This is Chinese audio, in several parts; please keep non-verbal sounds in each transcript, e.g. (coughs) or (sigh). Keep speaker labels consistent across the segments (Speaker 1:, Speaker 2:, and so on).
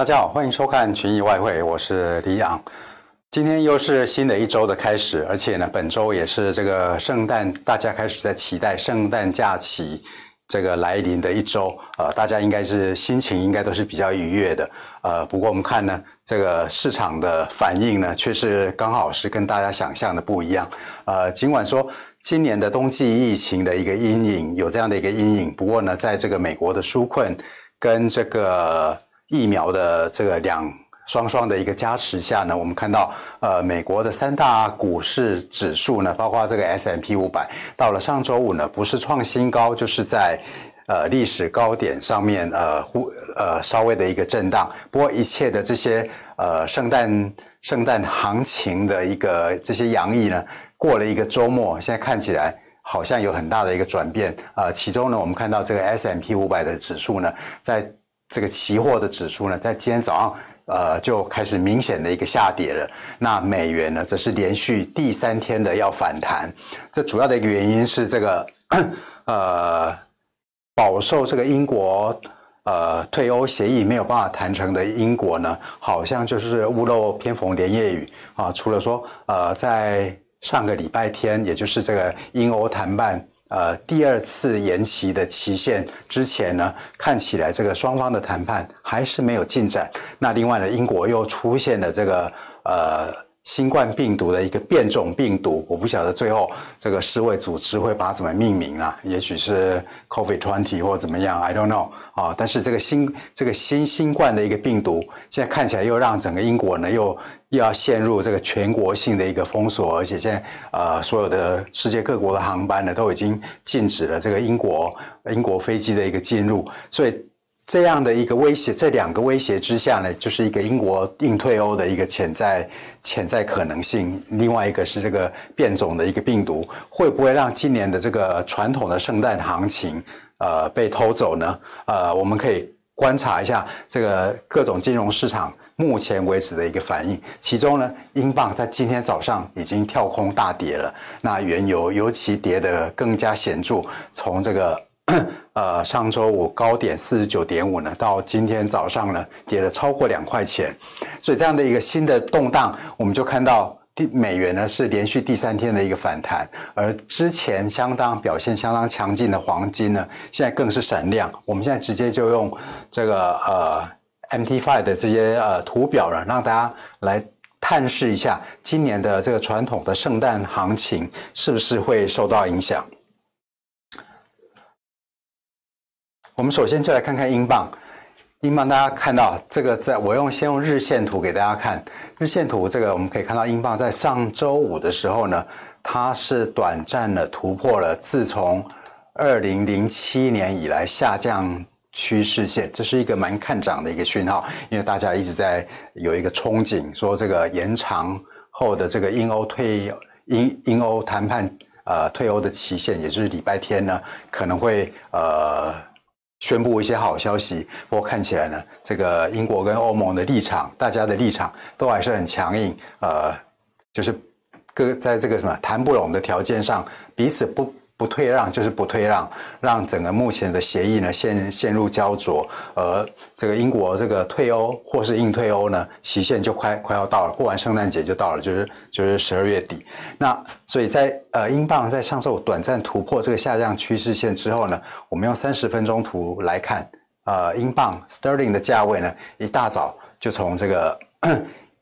Speaker 1: 大家好，欢迎收看群益外汇，我是李昂。今天又是新的一周的开始，而且呢，本周也是这个圣诞，大家开始在期待圣诞假期这个来临的一周。呃，大家应该是心情应该都是比较愉悦的。呃，不过我们看呢，这个市场的反应呢，却是刚好是跟大家想象的不一样。呃，尽管说今年的冬季疫情的一个阴影有这样的一个阴影，不过呢，在这个美国的纾困跟这个疫苗的这个两双双的一个加持下呢，我们看到呃美国的三大股市指数呢，包括这个 S M P 五百，到了上周五呢，不是创新高，就是在呃历史高点上面呃忽呃稍微的一个震荡。不过一切的这些呃圣诞圣诞行情的一个这些洋溢呢，过了一个周末，现在看起来好像有很大的一个转变。呃，其中呢，我们看到这个 S M P 五百的指数呢，在这个期货的指数呢，在今天早上，呃，就开始明显的一个下跌了。那美元呢，则是连续第三天的要反弹。这主要的一个原因是这个，(clears throat) 呃，饱受这个英国呃退欧协议没有办法谈成的英国呢，好像就是屋漏偏逢连夜雨啊。除了说，呃，在上个礼拜天，也就是这个英欧谈判。呃，第二次延期的期限之前呢，看起来这个双方的谈判还是没有进展。那另外呢，英国又出现了这个呃。新冠病毒的一个变种病毒，我不晓得最后这个世卫组织会把它怎么命名啦，也许是 COVID-20 或怎么样，I don't know 啊。但是这个新这个新新冠的一个病毒，现在看起来又让整个英国呢又又要陷入这个全国性的一个封锁，而且现在呃所有的世界各国的航班呢都已经禁止了这个英国英国飞机的一个进入，所以。这样的一个威胁，这两个威胁之下呢，就是一个英国硬退欧的一个潜在潜在可能性。另外一个是这个变种的一个病毒，会不会让今年的这个传统的圣诞行情呃被偷走呢？呃，我们可以观察一下这个各种金融市场目前为止的一个反应。其中呢，英镑在今天早上已经跳空大跌了，那原油尤其跌得更加显著，从这个。(coughs) 呃，上周五高点四十九点五呢，到今天早上呢，跌了超过两块钱，所以这样的一个新的动荡，我们就看到第美元呢是连续第三天的一个反弹，而之前相当表现相当强劲的黄金呢，现在更是闪亮。我们现在直接就用这个呃 MT5 的这些呃图表呢，让大家来探视一下今年的这个传统的圣诞行情是不是会受到影响。我们首先就来看看英镑，英镑大家看到这个，在我用先用日线图给大家看，日线图这个我们可以看到，英镑在上周五的时候呢，它是短暂的突破了自从二零零七年以来下降趋势线，这是一个蛮看涨的一个讯号，因为大家一直在有一个憧憬，说这个延长后的这个英欧退英英欧谈判呃退欧的期限，也就是礼拜天呢可能会呃。宣布一些好消息，不过看起来呢，这个英国跟欧盟的立场，大家的立场都还是很强硬，呃，就是各在这个什么谈不拢的条件上，彼此不。不退让就是不退让，让整个目前的协议呢陷陷入胶着，而这个英国这个退欧或是硬退欧呢，期限就快快要到了，过完圣诞节就到了，就是就是十二月底。那所以在呃英镑在上周短暂突破这个下降趋势线之后呢，我们用三十分钟图来看，呃英镑 sterling 的价位呢，一大早就从这个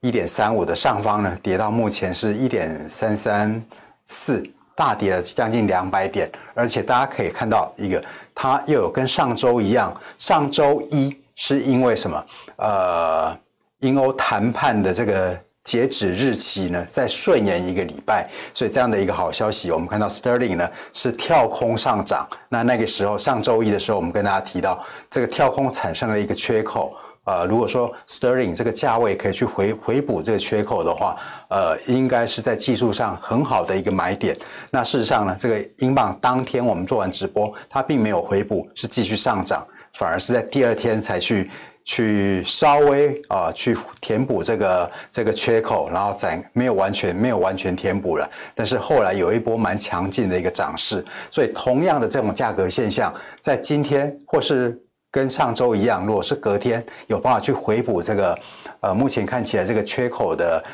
Speaker 1: 一点三五的上方呢跌到目前是一点三三四。大跌了将近两百点，而且大家可以看到一个，它又有跟上周一样，上周一是因为什么？呃，英欧谈判的这个截止日期呢，在顺延一个礼拜，所以这样的一个好消息，我们看到 Sterling 呢是跳空上涨。那那个时候上周一的时候，我们跟大家提到，这个跳空产生了一个缺口。呃，如果说 Sterling 这个价位可以去回回补这个缺口的话，呃，应该是在技术上很好的一个买点。那事实上呢，这个英镑当天我们做完直播，它并没有回补，是继续上涨，反而是在第二天才去去稍微啊、去填补这个这个缺口，然后再没有完全没有完全填补了。但是后来有一波蛮强劲的一个涨势，所以同样的这种价格现象，在今天或是。跟上周一样，如果是隔天有办法去回补这个，呃，目前看起来这个缺口的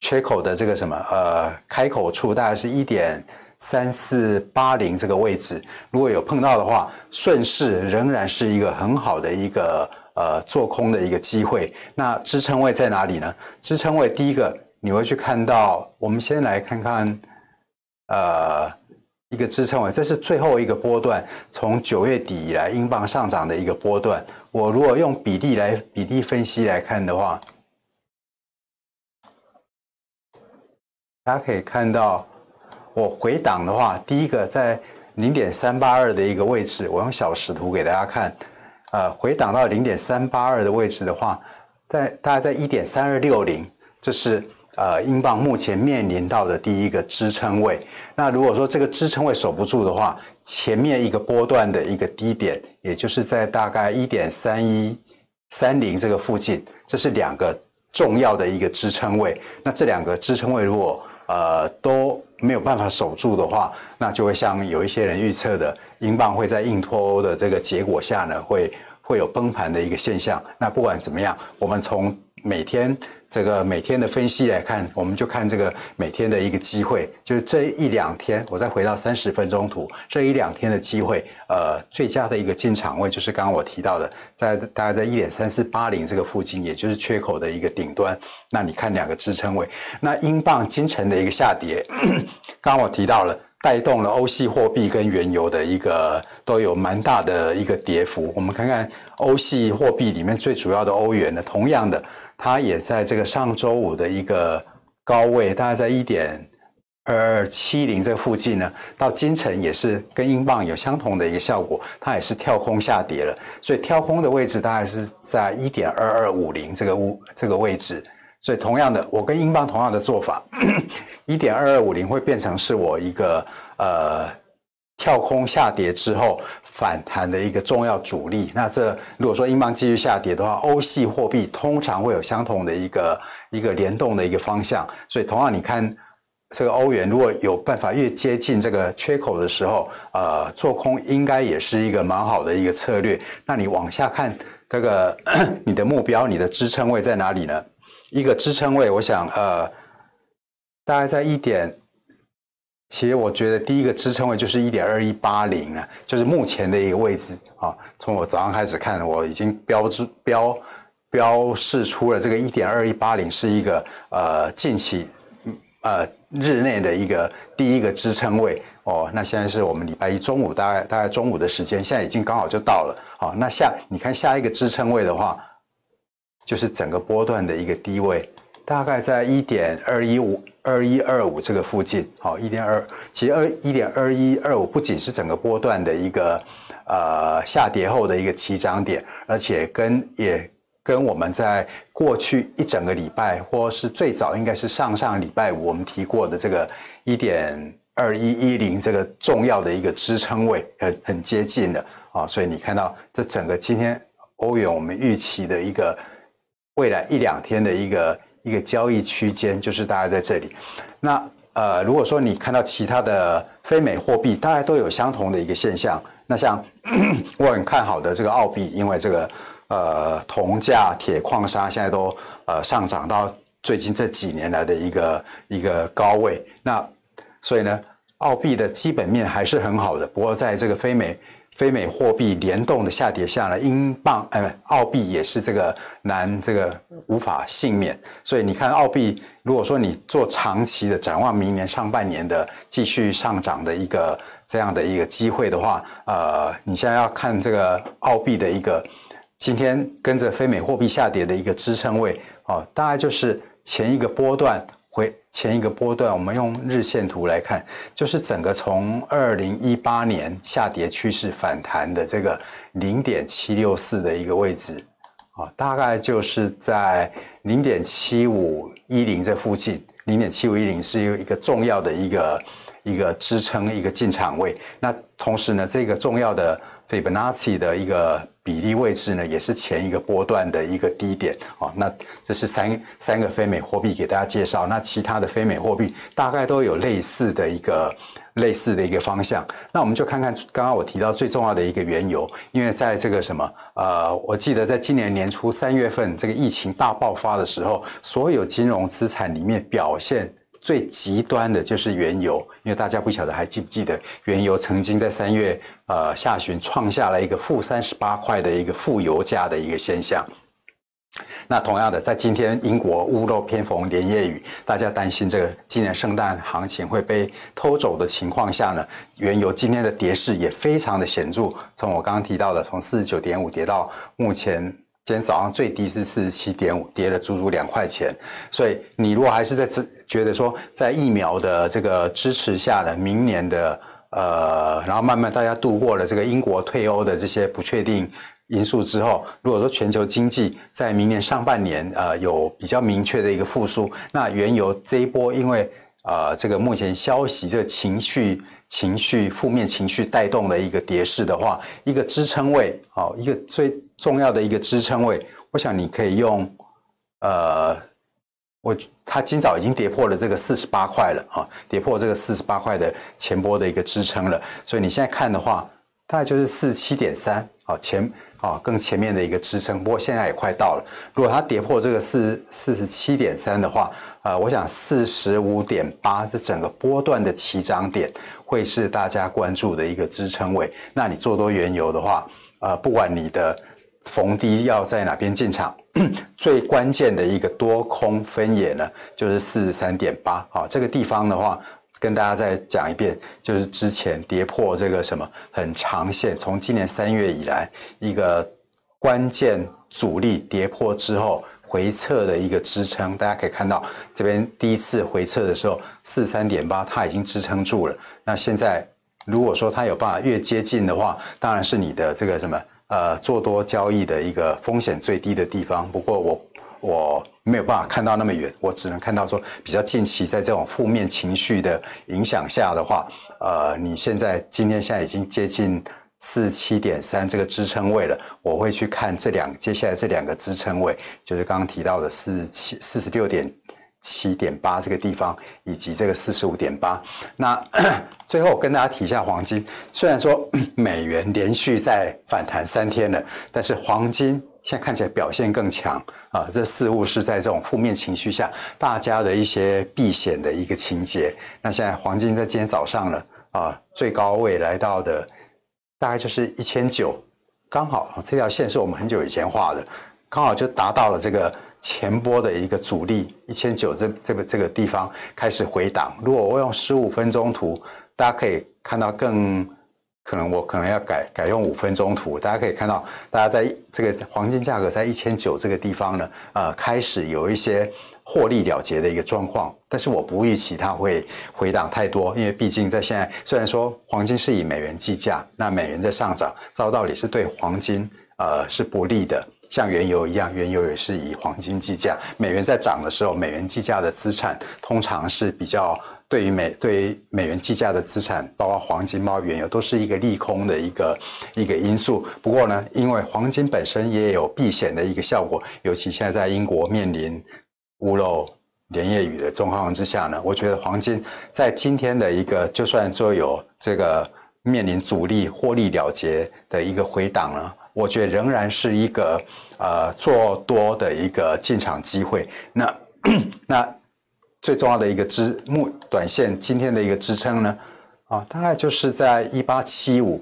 Speaker 1: 缺口的这个什么呃开口处，大概是一点三四八零这个位置，如果有碰到的话，顺势仍然是一个很好的一个呃做空的一个机会。那支撑位在哪里呢？支撑位第一个你会去看到，我们先来看看呃。一个支撑位，这是最后一个波段，从九月底以来英镑上涨的一个波段。我如果用比例来比例分析来看的话，大家可以看到，我回档的话，第一个在零点三八二的一个位置，我用小时图给大家看，呃，回档到零点三八二的位置的话，在大概在一点三二六零，这是。呃，英镑目前面临到的第一个支撑位，那如果说这个支撑位守不住的话，前面一个波段的一个低点，也就是在大概一点三一三零这个附近，这是两个重要的一个支撑位。那这两个支撑位如果呃都没有办法守住的话，那就会像有一些人预测的，英镑会在硬脱欧的这个结果下呢，会会有崩盘的一个现象。那不管怎么样，我们从每天这个每天的分析来看，我们就看这个每天的一个机会，就是这一两天，我再回到三十分钟图，这一两天的机会，呃，最佳的一个进场位就是刚刚我提到的，在大概在一点三四八零这个附近，也就是缺口的一个顶端。那你看两个支撑位，那英镑今晨的一个下跌，(coughs) 刚刚我提到了，带动了欧系货币跟原油的一个都有蛮大的一个跌幅。我们看看欧系货币里面最主要的欧元呢，同样的。它也在这个上周五的一个高位，大概在一点二二七零这附近呢，到今晨也是跟英镑有相同的一个效果，它也是跳空下跌了，所以跳空的位置大概是在一点二二五零这个物这个位置，所以同样的，我跟英镑同样的做法，一点二二五零会变成是我一个呃。跳空下跌之后反弹的一个重要阻力。那这如果说英镑继续下跌的话，欧系货币通常会有相同的一个一个联动的一个方向。所以同样你看这个欧元，如果有办法越接近这个缺口的时候，呃，做空应该也是一个蛮好的一个策略。那你往下看这个 (coughs) 你的目标，你的支撑位在哪里呢？一个支撑位，我想呃，大概在一点。其实我觉得第一个支撑位就是一点二一八零了，就是目前的一个位置啊。从我早上开始看，我已经标志标标示出了这个一点二一八零是一个呃近期呃日内的一个第一个支撑位哦。那现在是我们礼拜一中午大概大概中午的时间，现在已经刚好就到了。好，那下你看下一个支撑位的话，就是整个波段的一个低位，大概在一点二一五。二一二五这个附近，好，一点二，其实二一点二一二五不仅是整个波段的一个呃下跌后的一个起涨点，而且跟也跟我们在过去一整个礼拜，或是最早应该是上上礼拜五我们提过的这个一点二一一零这个重要的一个支撑位很很接近的啊，所以你看到这整个今天欧元我们预期的一个未来一两天的一个。一个交易区间就是大概在这里。那呃，如果说你看到其他的非美货币，大概都有相同的一个现象。那像 (clears throat) 我很看好的这个澳币，因为这个呃铜价、铁矿砂现在都呃上涨到最近这几年来的一个一个高位。那所以呢，澳币的基本面还是很好的。不过在这个非美。非美货币联动的下跌下来，英镑哎，澳币也是这个难这个无法幸免。所以你看澳币，如果说你做长期的展望，明年上半年的继续上涨的一个这样的一个机会的话，呃，你现在要看这个澳币的一个今天跟着非美货币下跌的一个支撑位哦，大概就是前一个波段。回前一个波段，我们用日线图来看，就是整个从二零一八年下跌趋势反弹的这个零点七六四的一个位置，啊，大概就是在零点七五一零这附近，零点七五一零是一个重要的一个一个支撑，一个进场位。那同时呢，这个重要的斐波那契的一个。比例位置呢，也是前一个波段的一个低点啊。那这是三三个非美货币给大家介绍，那其他的非美货币大概都有类似的一个。类似的一个方向，那我们就看看刚刚我提到最重要的一个原由，因为在这个什么呃，我记得在今年年初三月份这个疫情大爆发的时候，所有金融资产里面表现最极端的就是原油，因为大家不晓得还记不记得，原油曾经在三月呃下旬创下了一个负三十八块的一个负油价的一个现象。那同样的，在今天英国屋漏偏逢连夜雨，大家担心这个今年圣诞行情会被偷走的情况下呢，原油今天的跌势也非常的显著。从我刚刚提到的，从四十九点五跌到目前今天早上最低是四十七点五，跌了足足两块钱。所以你如果还是在觉得说，在疫苗的这个支持下呢，明年的呃，然后慢慢大家度过了这个英国退欧的这些不确定。因素之后，如果说全球经济在明年上半年呃有比较明确的一个复苏，那原油这一波因为呃这个目前消息这个情绪情绪负面情绪带动的一个跌势的话，一个支撑位好、哦、一个最重要的一个支撑位，我想你可以用呃我它今早已经跌破了这个四十八块了啊、跌破这个四十八块的前波的一个支撑了，所以你现在看的话，大概就是四十七点三啊前。啊，更前面的一个支撑，不过现在也快到了。如果它跌破这个四四十七点三的话，呃，我想四十五点八这整个波段的起涨点会是大家关注的一个支撑位。那你做多原油的话，呃，不管你的逢低要在哪边进场，(clears throat) 最关键的一个多空分野呢，就是四十三点八。好，这个地方的话。跟大家再讲一遍，就是之前跌破这个什么很长线，从今年三月以来一个关键阻力跌破之后回撤的一个支撑，大家可以看到这边第一次回撤的时候四三点八，它已经支撑住了。那现在如果说它有办法越接近的话，当然是你的这个什么呃做多交易的一个风险最低的地方。不过我我。没有办法看到那么远，我只能看到说比较近期在这种负面情绪的影响下的话，呃，你现在今天现在已经接近四七点三这个支撑位了，我会去看这两接下来这两个支撑位，就是刚刚提到的四七四十六点七点八这个地方，以及这个四十五点八。那 (coughs) 最后跟大家提一下黄金，虽然说 (coughs) 美元连续在反弹三天了，但是黄金。现在看起来表现更强啊，这似乎是在这种负面情绪下，大家的一些避险的一个情节。那现在黄金在今天早上呢，啊，最高位来到的大概就是一千九，刚好这条线是我们很久以前画的，刚好就达到了这个前波的一个阻力一千九这这个这个地方开始回档。如果我用十五分钟图，大家可以看到更。可能我可能要改改用五分钟图，大家可以看到，大家在这个黄金价格在一千九这个地方呢，呃，开始有一些获利了结的一个状况，但是我不预期它会回档太多，因为毕竟在现在虽然说黄金是以美元计价，那美元在上涨，照道理是对黄金呃是不利的，像原油一样，原油也是以黄金计价，美元在涨的时候，美元计价的资产通常是比较。对于美对于美元计价的资产，包括黄金、包括原油，都是一个利空的一个一个因素。不过呢，因为黄金本身也有避险的一个效果，尤其现在在英国面临屋漏连夜雨的状况之下呢，我觉得黄金在今天的一个，就算说有这个面临阻力、获利了结的一个回档呢，我觉得仍然是一个呃做多的一个进场机会。那 (clears throat) 那。最重要的一个支目短线今天的一个支撑呢，啊，大概就是在一八七五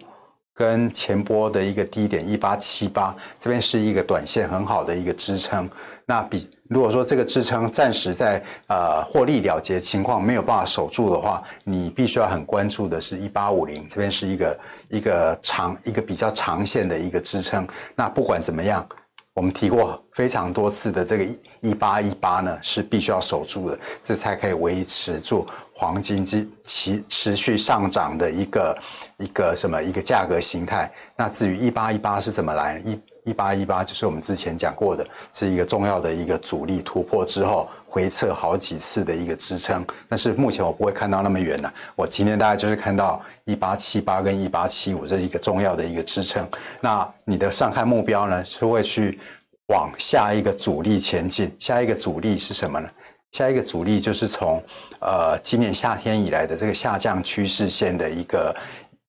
Speaker 1: 跟前波的一个低点一八七八这边是一个短线很好的一个支撑。那比如果说这个支撑暂时在呃获利了结情况没有办法守住的话，你必须要很关注的是一八五零这边是一个一个长一个比较长线的一个支撑。那不管怎么样。我们提过非常多次的这个一八一八呢，是必须要守住的，这才可以维持住黄金之持持续上涨的一个一个什么一个价格形态。那至于一八一八是怎么来呢？一一八一八就是我们之前讲过的，是一个重要的一个阻力突破之后回撤好几次的一个支撑，但是目前我不会看到那么远了。我今天大概就是看到一八七八跟一八七五这一个重要的一个支撑。那你的上看目标呢，是会去往下一个阻力前进。下一个阻力是什么呢？下一个阻力就是从呃今年夏天以来的这个下降趋势线的一个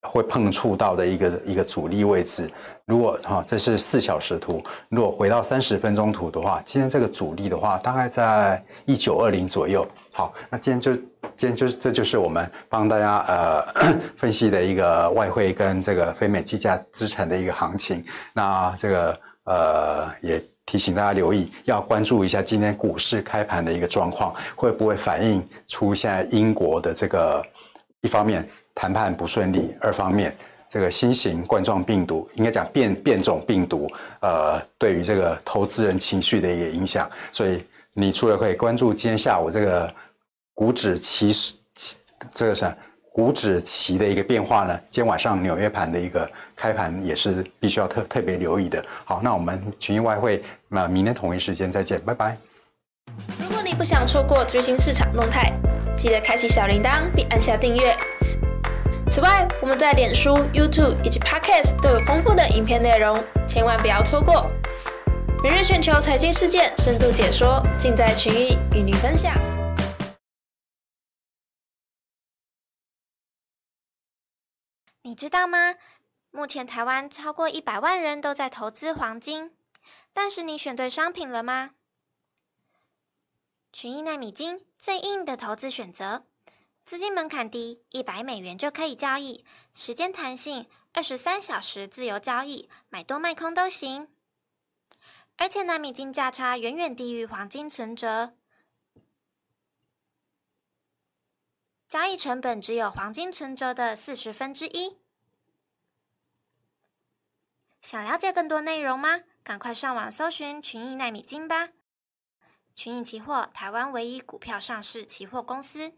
Speaker 1: 会碰触到的一个一个阻力位置。如果哈、哦，这是四小时图，如果回到三十分钟图的话，今天这个阻力的话，大概在一九二零左右。好，那今天就今天就是这就是我们帮大家呃 (coughs) 分析的一个外汇跟这个非美计价资产的一个行情。那这个呃也。提醒大家留意，要关注一下今天股市开盘的一个状况，会不会反映出现在英国的这个一方面谈判不顺利，二方面这个新型冠状病毒应该讲变变种病毒，呃，对于这个投资人情绪的一个影响。所以你除了可以关注今天下午这个股指期这个是。股指期的一个变化呢，今天晚上纽约盘的一个开盘也是必须要特特别留意的。好，那我们群益外汇，那明天同一时间再见，拜拜。
Speaker 2: 如果你不想错过最新市场动态，记得开启小铃铛并按下订阅。此外，我们在脸书、YouTube 以及 Podcast 都有丰富的影片内容，千万不要错过。每日全球财经事件深度解说，尽在群益与你分享。
Speaker 3: 你知道吗？目前台湾超过一百万人都在投资黄金，但是你选对商品了吗？群益奈米金最硬的投资选择，资金门槛低，一百美元就可以交易，时间弹性，二十三小时自由交易，买多卖空都行。而且纳米金价差远远低于黄金存折，交易成本只有黄金存折的四十分之一。想了解更多内容吗？赶快上网搜寻群益纳米金吧！群益期货，台湾唯一股票上市期货公司。